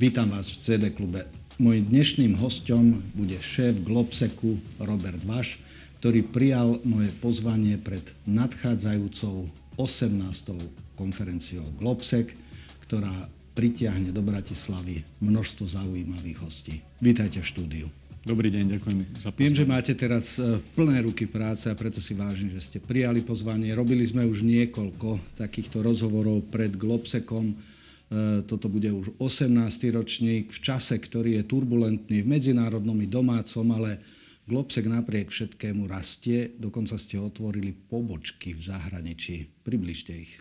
Vítam vás v CD klube. Mojím dnešným hostom bude šéf Globseku Robert Vaš, ktorý prijal moje pozvanie pred nadchádzajúcou 18. konferenciou Globsek, ktorá pritiahne do Bratislavy množstvo zaujímavých hostí. Vítajte v štúdiu. Dobrý deň, ďakujem za pozvanie. Viem, že máte teraz e, plné ruky práce a preto si vážim, že ste prijali pozvanie. Robili sme už niekoľko takýchto rozhovorov pred Globsekom. E, toto bude už 18. ročník v čase, ktorý je turbulentný v medzinárodnom i domácom, ale Globsek napriek všetkému rastie. Dokonca ste otvorili pobočky v zahraničí. Približte ich.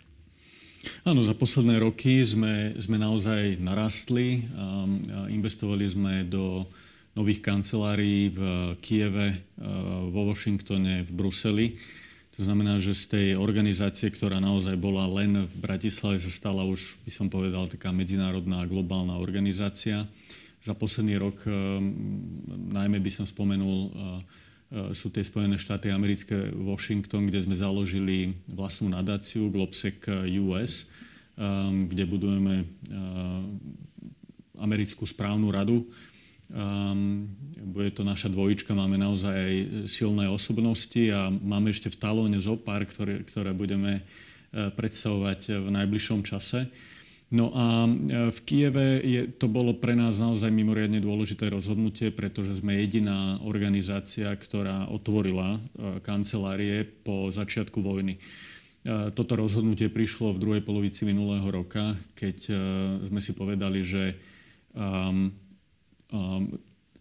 Áno, za posledné roky sme, sme naozaj narastli. A investovali sme do nových kancelárií v Kieve, vo Washingtone, v Bruseli. To znamená, že z tej organizácie, ktorá naozaj bola len v Bratislave, sa stala už, by som povedal, taká medzinárodná globálna organizácia. Za posledný rok, najmä by som spomenul Eh, sú tie Spojené štáty americké, Washington, kde sme založili vlastnú nadáciu Globsec US, ehm, kde budujeme eh, americkú správnu radu. Ehm, bude to naša dvojička, máme naozaj aj silné osobnosti a máme ešte v talóne zo pár, ktoré, ktoré budeme eh, predstavovať v najbližšom čase. No a e, v Kieve je, to bolo pre nás naozaj mimoriadne dôležité rozhodnutie, pretože sme jediná organizácia, ktorá otvorila e, kancelárie po začiatku vojny. E, toto rozhodnutie prišlo v druhej polovici minulého roka, keď sme si povedali, že um, um,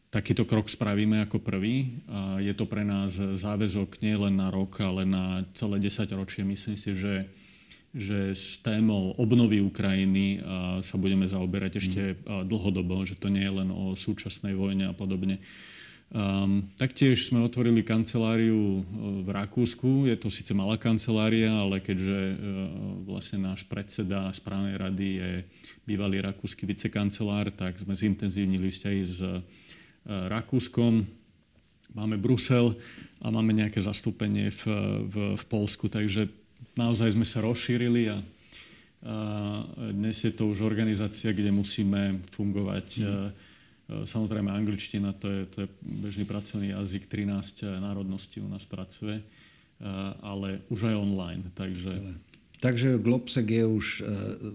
takýto krok spravíme ako prvý. A je to pre nás záväzok nie len na rok, ale na celé 10 ročie. Myslím si, že že s témou obnovy Ukrajiny sa budeme zaoberať ešte mm. dlhodobo, že to nie je len o súčasnej vojne a podobne. Um, taktiež sme otvorili kanceláriu e, v Rakúsku. Je to síce malá kancelária, ale keďže uh, vlastne náš predseda správnej rady je bývalý rakúsky vicekancelár, tak sme zintenzívnili vzťahy s uh, Rakúskom. Máme Brusel a máme nejaké zastúpenie v, v, v Polsku, takže naozaj sme sa rozšírili a, a dnes je to už organizácia, kde musíme fungovať. Mm. Samozrejme, angličtina to je, to je bežný pracovný jazyk, 13 národností u nás pracuje, ale už aj online. Takže... Takže Globsec je už e,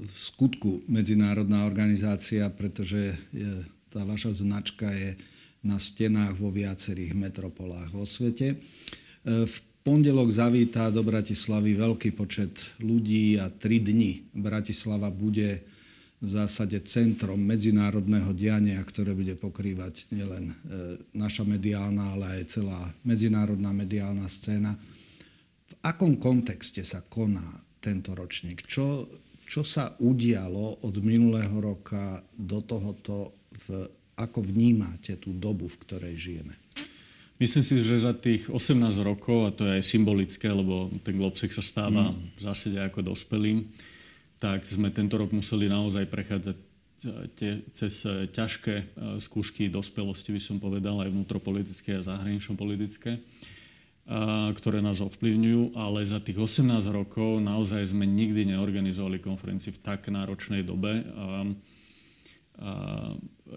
v skutku medzinárodná organizácia, pretože je, tá vaša značka je na stenách vo viacerých metropolách vo svete. E, v pondelok zavítá do Bratislavy veľký počet ľudí a tri dni Bratislava bude v zásade centrom medzinárodného diania, ktoré bude pokrývať nielen e, naša mediálna, ale aj celá medzinárodná mediálna scéna. V akom kontexte sa koná tento ročník? Čo, čo sa udialo od minulého roka do tohoto, v, ako vnímate tú dobu, v ktorej žijeme? Myslím si, že za tých 18 rokov, a to je aj symbolické, lebo ten globsek sa stáva mm. v zásade ako dospelým, tak sme tento rok museli naozaj prechádzať e, tie, cez e, ťažké e, skúšky dospelosti, by som povedal, aj vnútropolitické a zahranično-politické, ktoré nás ovplyvňujú, ale za tých 18 rokov naozaj sme nikdy neorganizovali konferencii v tak náročnej dobe.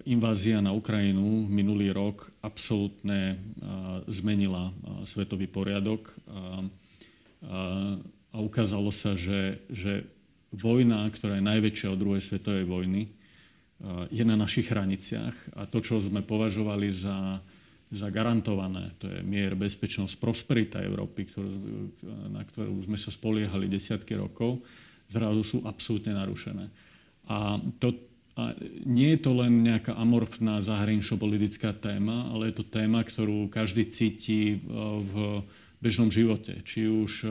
Invázia na Ukrajinu minulý rok absolútne zmenila svetový poriadok. A ukázalo sa, že, že vojna, ktorá je najväčšia od druhej svetovej vojny, je na našich hraniciach a to, čo sme považovali za, za garantované, to je mier, bezpečnosť, prosperita Európy, ktorú, na ktorú sme sa spoliehali desiatky rokov, zrazu sú absolútne narušené. A to, a nie je to len nejaká amorfná zahranično-politická téma, ale je to téma, ktorú každý cíti e, v bežnom živote. Či už e,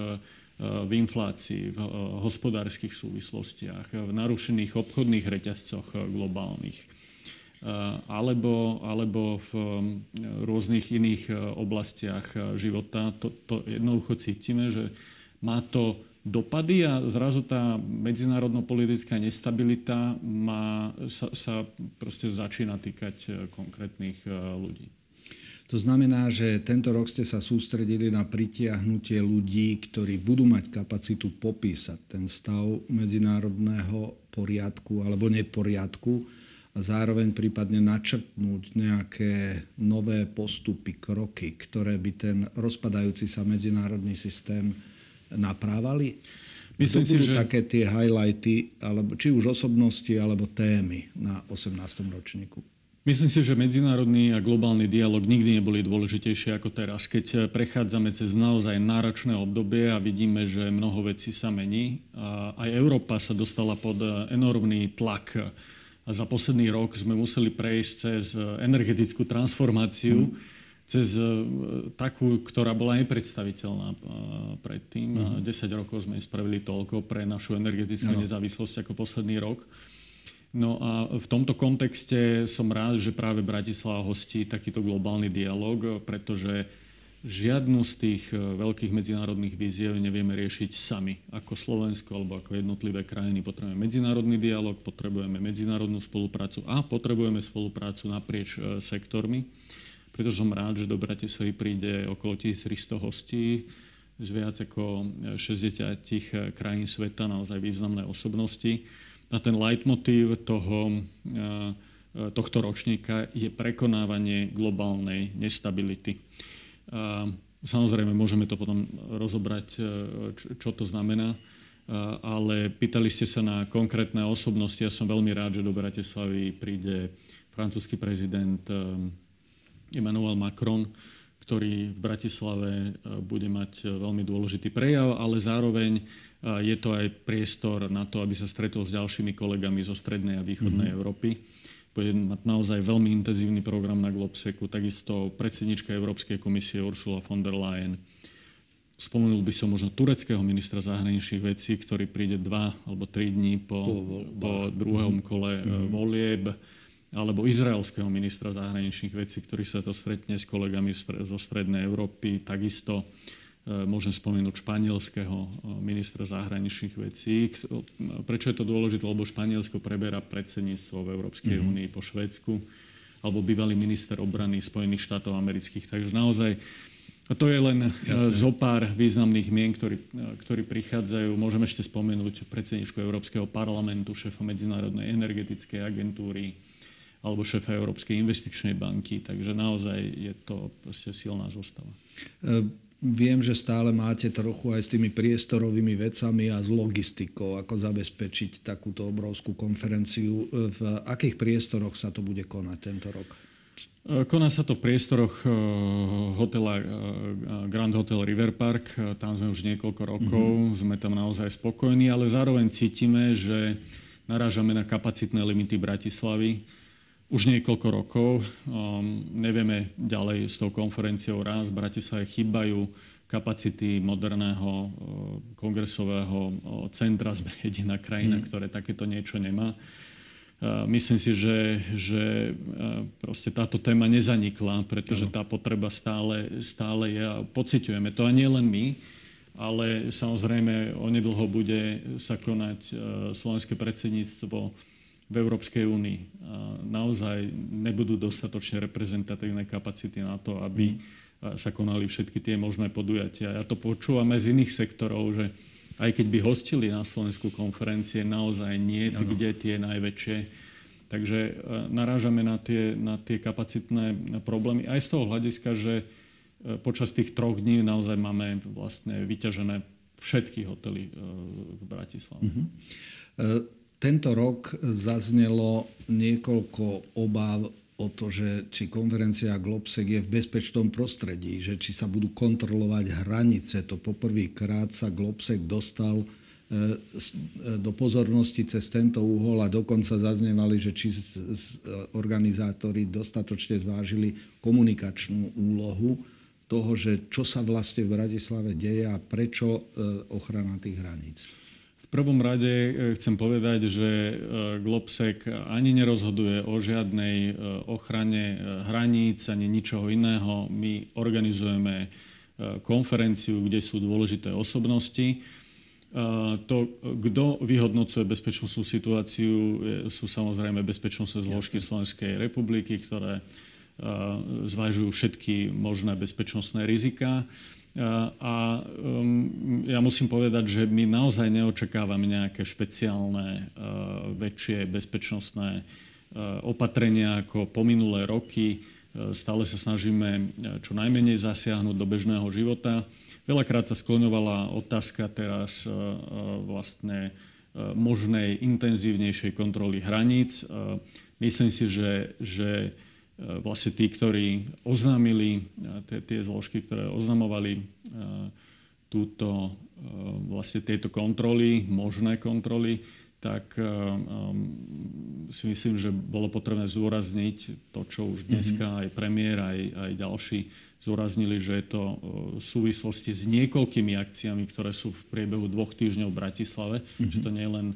v inflácii, v e, hospodárskych súvislostiach, v narušených obchodných reťazcoch globálnych. Alebo, alebo v rôznych iných oblastiach života. To, to jednoducho cítime, že má to dopady a zrazu tá medzinárodno-politická nestabilita má, sa, sa proste začína týkať konkrétnych ľudí. To znamená, že tento rok ste sa sústredili na pritiahnutie ľudí, ktorí budú mať kapacitu popísať ten stav medzinárodného poriadku alebo neporiadku a zároveň prípadne načrtnúť nejaké nové postupy, kroky, ktoré by ten rozpadajúci sa medzinárodný systém naprávali? Myslím si, že... také tie highlighty, alebo, či už osobnosti, alebo témy na 18. ročníku? Myslím si, že medzinárodný a globálny dialog nikdy neboli dôležitejšie ako teraz, keď prechádzame cez naozaj náročné obdobie a vidíme, že mnoho vecí sa mení. A aj Európa sa dostala pod enormný tlak. A za posledný rok sme museli prejsť cez energetickú transformáciu, mm cez takú, ktorá bola nepredstaviteľná predtým. Mm-hmm. 10 rokov sme spravili toľko pre našu energetickú no. nezávislosť ako posledný rok. No a v tomto kontexte som rád, že práve Bratislava hostí takýto globálny dialog, pretože žiadnu z tých e, veľkých medzinárodných víziev nevieme riešiť sami. Ako Slovensko alebo ako jednotlivé krajiny potrebujeme medzinárodný dialog, potrebujeme medzinárodnú spoluprácu a potrebujeme spoluprácu naprieč sektormi preto som rád, že do Bratislavy príde okolo 1300 hostí z viac ako 60 krajín sveta, naozaj významné osobnosti. A ten leitmotív toho, eh, tohto ročníka je prekonávanie globálnej nestability. Samozrejme, môžeme to potom rozobrať, eh, čo to znamená, ale pýtali ste sa na konkrétne osobnosti. Ja som veľmi rád, že do Bratislavy príde francúzsky prezident eh, Emmanuel Macron, ktorý v Bratislave e, bude mať e, veľmi dôležitý prejav, ale zároveň e, je to aj priestor na to, aby sa stretol s ďalšími kolegami zo strednej a východnej mm-hmm. Európy. Bude mať naozaj veľmi intenzívny program na Globseku, takisto predsednička Európskej komisie Ursula von der Leyen. Spomenul by som možno tureckého ministra zahraničných vecí, ktorý príde dva alebo tri dní po, po, po druhom kole mm-hmm. volieb alebo izraelského ministra zahraničných vecí, ktorý sa to stretne s kolegami zo Strednej Európy. Takisto e, môžem spomenúť španielského e, ministra zahraničných vecí. Prečo je to dôležité? Lebo Španielsko preberá predsedníctvo v Európskej mm-hmm. únii po Švédsku, alebo bývalý minister obrany Spojených štátov amerických. Takže naozaj a to je len e, Jasne. zo pár významných mien, ktorí, ktorí prichádzajú. Môžem ešte spomenúť predsedničku Európskeho parlamentu, šéfa Medzinárodnej energetickej agentúry, alebo šéfa Európskej investičnej banky. Takže naozaj je to proste silná zostava. E, viem, že stále máte trochu aj s tými priestorovými vecami a s logistikou, ako zabezpečiť takúto obrovskú konferenciu. E, v akých priestoroch sa to bude konať tento rok? E, koná sa to v priestoroch hotela Grand Hotel River Park. Tam sme už niekoľko rokov. Mm-hmm. Sme tam naozaj spokojní, ale zároveň cítime, že narážame na kapacitné limity Bratislavy už niekoľko rokov. Um, nevieme ďalej s tou konferenciou raz. V Bratislave chýbajú kapacity moderného uh, kongresového uh, centra. Sme jediná krajina, mm. ktoré takéto niečo nemá. Uh, myslím si, že, že proste táto téma nezanikla, pretože tá potreba stále, stále je a pociťujeme to. A nie len my, ale samozrejme onedlho bude sa konať slovenské predsedníctvo v Európskej únii naozaj nebudú dostatočne reprezentatívne kapacity na to, aby mm. sa konali všetky tie možné podujatia. Ja to počúvam aj z iných sektorov, že aj keď by hostili na Slovensku konferencie, naozaj nie ano. kde tie najväčšie. Takže e, narážame na tie, na tie kapacitné problémy. Aj z toho hľadiska, že e, počas tých troch dní naozaj máme vlastne vyťažené všetky hotely e, v Bratislave. Uh-huh. Tento rok zaznelo niekoľko obáv o to, že či konferencia Globsec je v bezpečnom prostredí, že či sa budú kontrolovať hranice. To poprvýkrát sa Globsec dostal e, do pozornosti cez tento úhol a dokonca zaznievali, že či organizátori dostatočne zvážili komunikačnú úlohu toho, že čo sa vlastne v Bratislave deje a prečo e, ochrana tých hraníc prvom rade e, chcem povedať, že e, Globsec ani nerozhoduje o žiadnej e, ochrane hraníc ani ničoho iného. My organizujeme konferenciu, kde sú dôležité osobnosti. To, kto vyhodnocuje bezpečnostnú situáciu, sú samozrejme bezpečnostné zložky Slovenskej republiky, ktoré zvážujú všetky možné bezpečnostné rizika. A um, ja musím povedať, že my naozaj neočakávame nejaké špeciálne uh, väčšie bezpečnostné opatrenia ako po minulé roky. Stále sa snažíme čo najmenej zasiahnuť do bežného života. Veľakrát sa skloňovala otázka teraz vlastne možnej intenzívnejšej kontroly hraníc. Myslím si, že, že vlastne tí, ktorí oznámili, tie, tie zložky, ktoré oznamovali túto, vlastne tieto kontroly, možné kontroly, tak si myslím, že bolo potrebné zúrazniť to, čo už dneska mm-hmm. aj premiér, aj, aj ďalší zúraznili, že je to v súvislosti s niekoľkými akciami, ktoré sú v priebehu dvoch týždňov v Bratislave, mm-hmm. že to nie je len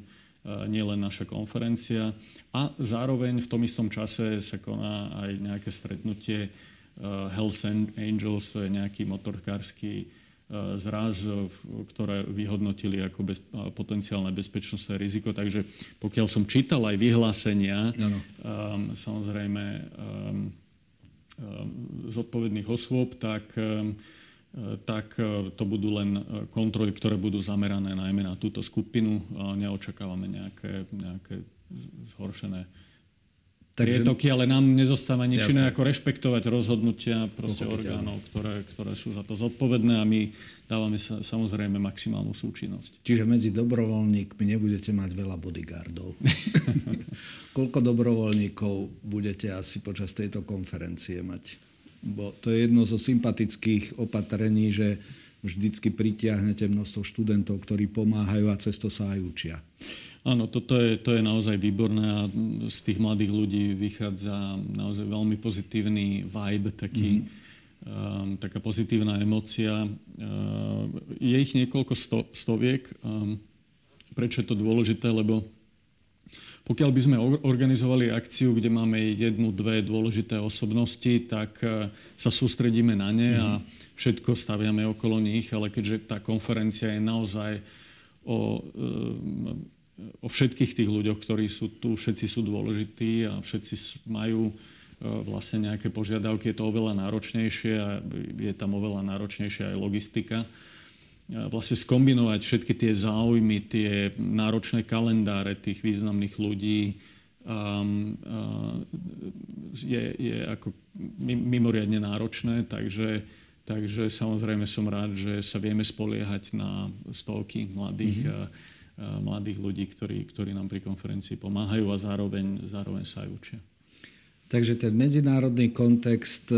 nie len naša konferencia. A zároveň v tom istom čase sa koná aj nejaké stretnutie Hells Angels, to je nejaký motorkársky zraz, ktoré vyhodnotili ako bez, potenciálne bezpečnostné riziko. Takže pokiaľ som čítal aj vyhlásenia, no, no. Um, samozrejme um, um, zodpovedných osôb, tak, um, tak uh, to budú len kontroly, ktoré budú zamerané najmä na túto skupinu. Neočakávame nejaké, nejaké zhoršené Takže, prietoky, ale nám nezostáva nič iné ako rešpektovať rozhodnutia proste orgánov, ktoré, ktoré sú za to zodpovedné a my dávame sa, samozrejme maximálnu súčinnosť. Čiže medzi dobrovoľníkmi nebudete mať veľa bodyguardov. Koľko dobrovoľníkov budete asi počas tejto konferencie mať? Bo to je jedno zo sympatických opatrení, že vždycky pritiahnete množstvo študentov, ktorí pomáhajú a cesto sa aj učia. Áno, toto je, to je naozaj výborné a z tých mladých ľudí vychádza naozaj veľmi pozitívny vibe, taký, mm-hmm. um, taká pozitívna emócia. Uh, je ich niekoľko sto, stoviek. Um, prečo je to dôležité? Lebo pokiaľ by sme organizovali akciu, kde máme jednu, dve dôležité osobnosti, tak uh, sa sústredíme na ne a mhm. všetko staviame okolo nich, ale keďže tá konferencia je naozaj o uh, o všetkých tých ľuďoch, ktorí sú tu, všetci sú dôležití a všetci majú e, vlastne nejaké požiadavky, je to oveľa náročnejšie a je tam oveľa náročnejšia aj logistika. Vlastne skombinovať všetky tie záujmy, tie náročné kalendáre tých významných ľudí um, uh, je, je ako mimoriadne náročné, takže, takže samozrejme som rád, že sa vieme spoliehať na stovky mladých mm-hmm mladých ľudí, ktorí, ktorí nám pri konferencii pomáhajú a zároveň, zároveň sa aj učia. Takže ten medzinárodný kontext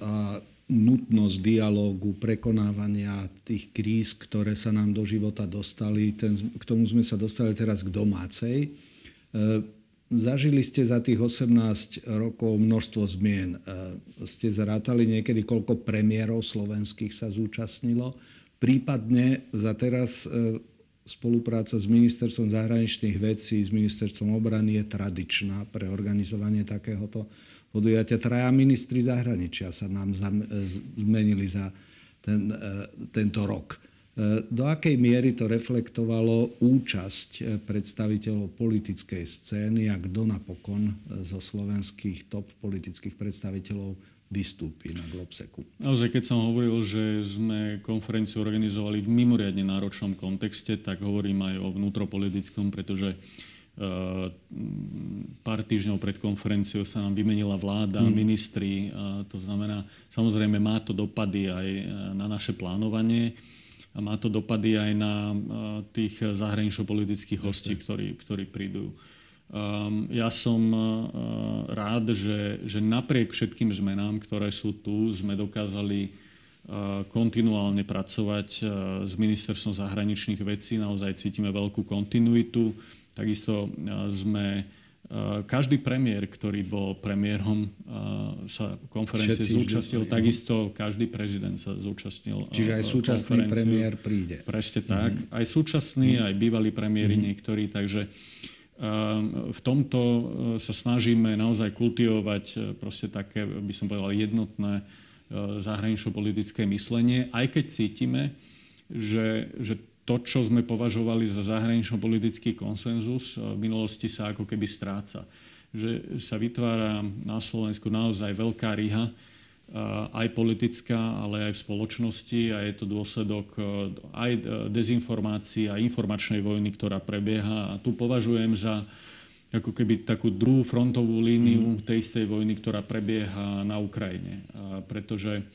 a nutnosť dialógu, prekonávania tých kríz, ktoré sa nám do života dostali, ten, k tomu sme sa dostali teraz k domácej. E, zažili ste za tých 18 rokov množstvo zmien. E, ste zrátali niekedy, koľko premiérov slovenských sa zúčastnilo. Prípadne za teraz spolupráca s ministerstvom zahraničných vecí, s ministerstvom obrany je tradičná pre organizovanie takéhoto podujatia. Traja ministri zahraničia sa nám zmenili za ten, e, tento rok. E, do akej miery to reflektovalo účasť e, predstaviteľov politickej scény a kto napokon zo slovenských top politických predstaviteľov vystúpi na Globseku. Naozaj, keď som hovoril, že sme konferenciu organizovali v mimoriadne náročnom kontexte, tak hovorím aj o vnútropolitickom, pretože Uh, pár týždňov pred konferenciou sa nám vymenila vláda, mm. ministri. To znamená, samozrejme má to dopady aj e, na naše plánovanie a má to dopady aj na uh, tých zahranično-politických hostí, ktorí, ktorí prídu. Um, ja som uh, rád, že, že napriek všetkým zmenám, ktoré sú tu, sme dokázali kontinuálne pracovať uh, s ministerstvom zahraničných vecí. Naozaj cítime veľkú kontinuitu. Takisto uh, sme každý premiér, ktorý bol premiérom, sa konferencie Všetci zúčastnil. Vždy, takisto každý prezident sa zúčastnil. Čiže aj súčasný premiér príde. Presne tak. Mm-hmm. Aj súčasný, mm-hmm. aj bývalí premiéry mm-hmm. niektorí. Takže v tomto sa snažíme naozaj kultivovať proste také, by som povedal, jednotné zahranično-politické myslenie, aj keď cítime, že, že to, čo sme považovali za zahranično-politický konsenzus, v minulosti sa ako keby stráca. Že sa vytvára na Slovensku naozaj veľká riha, aj politická, ale aj v spoločnosti a je to dôsledok e, aj dezinformácií a informačnej vojny, ktorá prebieha. A tu považujem za ako keby takú druhú frontovú líniu mm. tej istej vojny, ktorá prebieha na Ukrajine. A pretože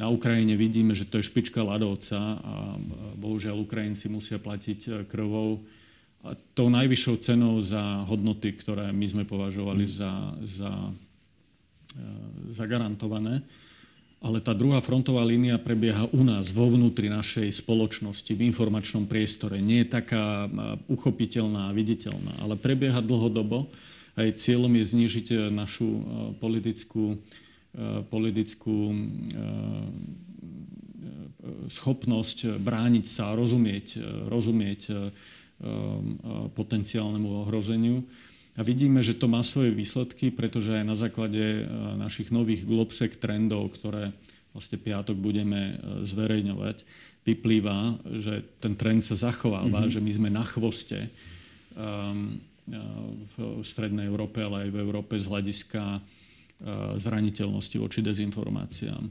na Ukrajine vidíme, že to je špička ľadovca a bohužiaľ Ukrajinci musia platiť e, krvou a tou najvyššou cenou za hodnoty, ktoré my sme považovali mm. za, za, e, za garantované. Ale tá druhá frontová línia prebieha u nás, vo vnútri našej spoločnosti, v informačnom priestore. Nie je taká uchopiteľná a viditeľná, ale prebieha dlhodobo. Aj cieľom je znížiť e, našu e, politickú, e, politickú schopnosť brániť sa, rozumieť, rozumieť potenciálnemu ohrozeniu. A vidíme, že to má svoje výsledky, pretože aj na základe e, našich nových Globsec trendov, ktoré vlastne piatok budeme e, zverejňovať, vyplýva, že ten trend sa zachováva, mm-hmm. že my sme na chvoste um, v strednej Európe, ale aj v Európe z hľadiska zraniteľnosti voči dezinformáciám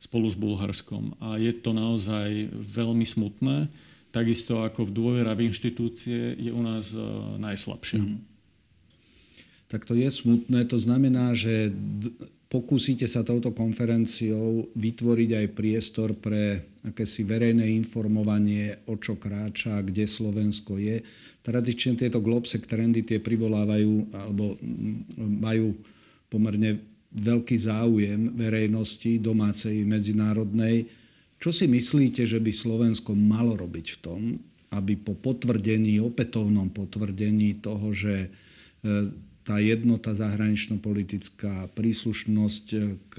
spolu s Bulharskom. A je to naozaj veľmi smutné. Takisto ako v dôvera v inštitúcie je u nás najslabšia. Mm-hmm tak to je smutné. To znamená, že pokúsite sa touto konferenciou vytvoriť aj priestor pre akési verejné informovanie, o čo kráča, kde Slovensko je. Tradične tieto Globsec trendy tie privolávajú alebo majú pomerne veľký záujem verejnosti domácej medzinárodnej. Čo si myslíte, že by Slovensko malo robiť v tom, aby po potvrdení, opätovnom potvrdení toho, že e, tá jednota zahranično-politická, príslušnosť k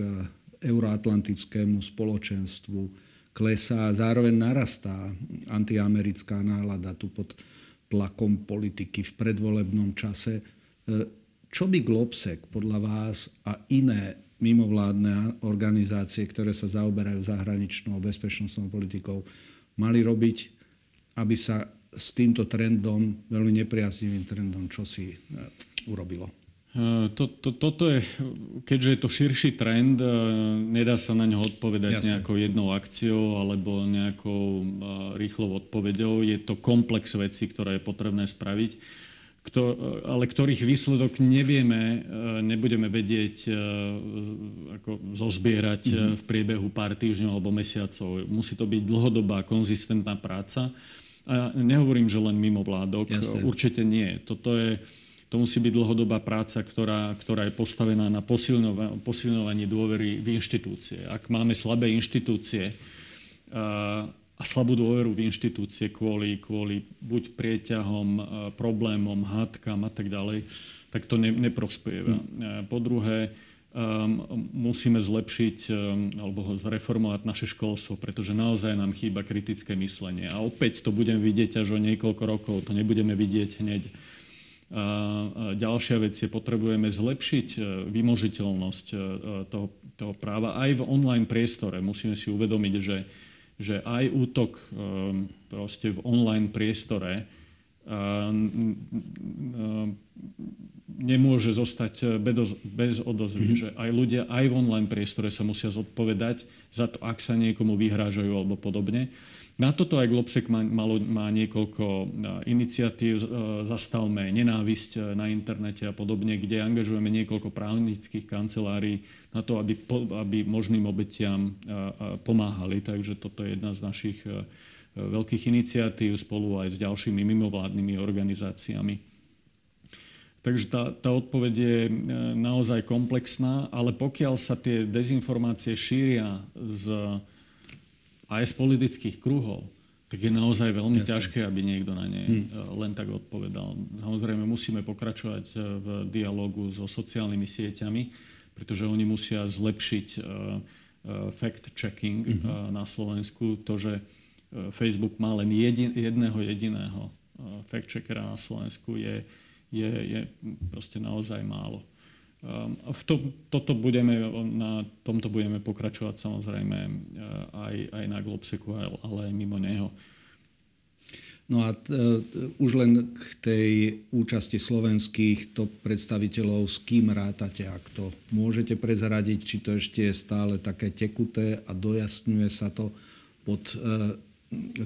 euroatlantickému spoločenstvu klesá zároveň narastá antiamerická nálada tu pod tlakom politiky v predvolebnom čase. E, čo by Globsec podľa vás a iné mimovládne organizácie, ktoré sa zaoberajú zahraničnou bezpečnostnou politikou, mali robiť, aby sa s týmto trendom, veľmi nepriaznivým trendom, čo si urobilo? E, to, to, toto je, keďže je to širší trend, e, nedá sa na ňo odpovedať Jasne. nejakou jednou akciou alebo nejakou e, rýchlou odpovedou. Je to komplex vecí, ktoré je potrebné spraviť, ale ktorých výsledok nevieme, nebudeme vedieť ako zozbierať mm-hmm. v priebehu pár týždňov alebo mesiacov. Musí to byť dlhodobá, konzistentná práca. A nehovorím, že len mimo vládok. Jasne. Určite nie. Toto je to musí byť dlhodobá práca, ktorá, ktorá je postavená na posilňova, posilňovaní dôvery v inštitúcie. Ak máme slabé inštitúcie a, a slabú dôveru v inštitúcie kvôli, kvôli buď prieťahom, problémom, hádkam a tak ďalej, tak to ne, neprospieva. Hm. Po druhé, musíme zlepšiť um, alebo zreformovať naše školstvo, pretože naozaj nám chýba kritické myslenie. A opäť to budeme vidieť až o niekoľko rokov, to nebudeme vidieť hneď a ďalšia vec je, potrebujeme zlepšiť e, vymožiteľnosť e, toho, toho práva aj v online priestore. Musíme si uvedomiť, že, že aj útok e, proste v online priestore nemôže zostať bez, bez odozvy. Mm-hmm. Že aj ľudia aj v online priestore sa musia zodpovedať za to, ak sa niekomu vyhrážajú alebo podobne. Na toto aj Globsec má, malo, má niekoľko e, iniciatív. E, zastavme nenávisť na internete a podobne, kde angažujeme niekoľko právnických kancelárií na to, aby, aby možným obetiam pomáhali. Takže toto je jedna z našich veľkých iniciatív spolu aj s ďalšími mimovládnymi organizáciami. Takže tá, tá odpoveď je naozaj komplexná, ale pokiaľ sa tie dezinformácie šíria z aj z politických kruhov, tak je naozaj veľmi Jasne. ťažké, aby niekto na ne hmm. len tak odpovedal. Samozrejme, musíme pokračovať eh, v dialogu so sociálnymi sieťami, pretože oni musia zlepšiť fact-checking uh, na Slovensku. To, že Facebook má len jedin, jedného jediného fact-checkera na Slovensku, je, je, je proste naozaj málo. Ehm, v to, toto budeme, na tomto budeme pokračovať samozrejme eh, aj, aj na Globseku, ale aj mimo neho. No a t, uh, už len k tej účasti slovenských top predstaviteľov, s kým rátate, ak to môžete prezradiť, či to ešte je stále také tekuté a dojasňuje sa to pod uh,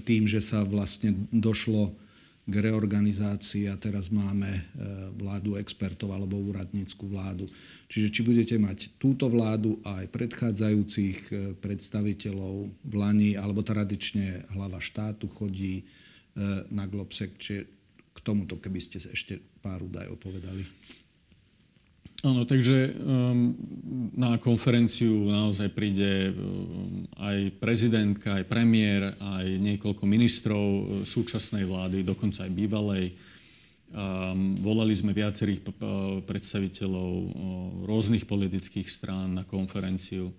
tým, že sa vlastne došlo k reorganizácii a teraz máme e, vládu expertov alebo úradnícku vládu. Čiže či budete mať túto vládu aj predchádzajúcich e, predstaviteľov v Lani, alebo tradične hlava štátu chodí e, na Globsek, či k tomuto, keby ste ešte pár údajov povedali. Áno, takže um, na konferenciu naozaj príde um, aj prezidentka, aj premiér, aj niekoľko ministrov uh, súčasnej vlády, dokonca aj bývalej. Um, volali sme viacerých uh, predstaviteľov uh, rôznych politických strán na konferenciu.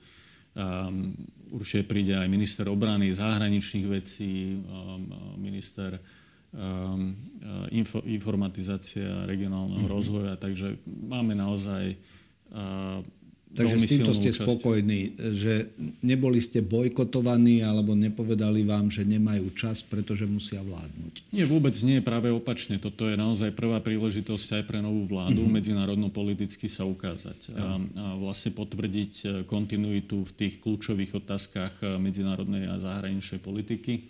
Um, určite príde aj minister obrany, zahraničných vecí, um, minister uh, info, informatizácia regionálneho mm-hmm. rozvoja, takže máme naozaj uh, Takže s týmto ste účasť. spokojní, že neboli ste bojkotovaní alebo nepovedali vám, že nemajú čas, pretože musia vládnuť. Nie, vôbec nie, práve opačne. Toto je naozaj prvá príležitosť aj pre novú vládu mm-hmm. medzinárodno-politicky sa ukázať a, a vlastne potvrdiť uh, kontinuitu v tých kľúčových otázkach medzinárodnej a zahraničnej politiky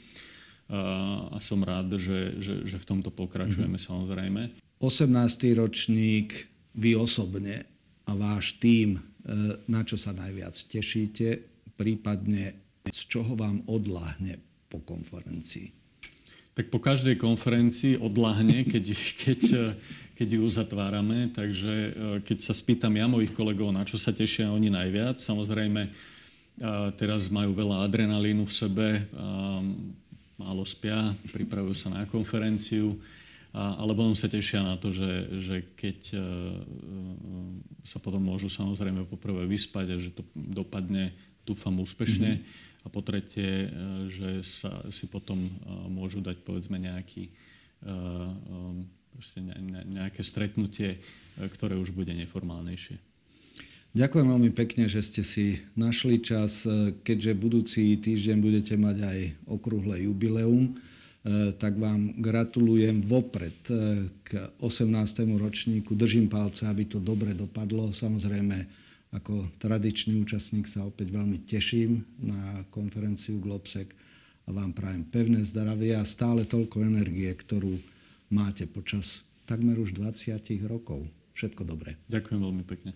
a som rád, že, že, že v tomto pokračujeme mm-hmm. samozrejme. 18. ročník, vy osobne a váš tím, e, na čo sa najviac tešíte, prípadne z čoho vám odláhne po konferencii? Tak po každej konferencii odláhne, keď, keď, keď ju uzatvárame. Takže e, keď sa spýtam ja mojich kolegov, na čo sa tešia oni najviac, samozrejme teraz majú veľa adrenalínu v sebe, málo spia, pripravujú sa na konferenciu, a, alebo on sa tešia na to, že, že keď uh, sa potom môžu samozrejme poprvé vyspať a že to dopadne, dúfam, úspešne. Mm-hmm. A po tretie, uh, že sa, si potom môžu dať povedzme nejaký, ne, ne, nejaké stretnutie, ktoré už bude neformálnejšie. Ďakujem veľmi pekne, že ste si našli čas. Keďže budúci týždeň budete mať aj okrúhle jubileum, eh, tak vám gratulujem vopred eh, k 18. ročníku. Držím palce, aby to dobre dopadlo. Samozrejme, ako tradičný účastník sa opäť veľmi teším na konferenciu Globsec a vám prajem pevné zdravie a stále toľko energie, ktorú máte počas takmer už 20 rokov. Všetko dobré. Ďakujem veľmi pekne.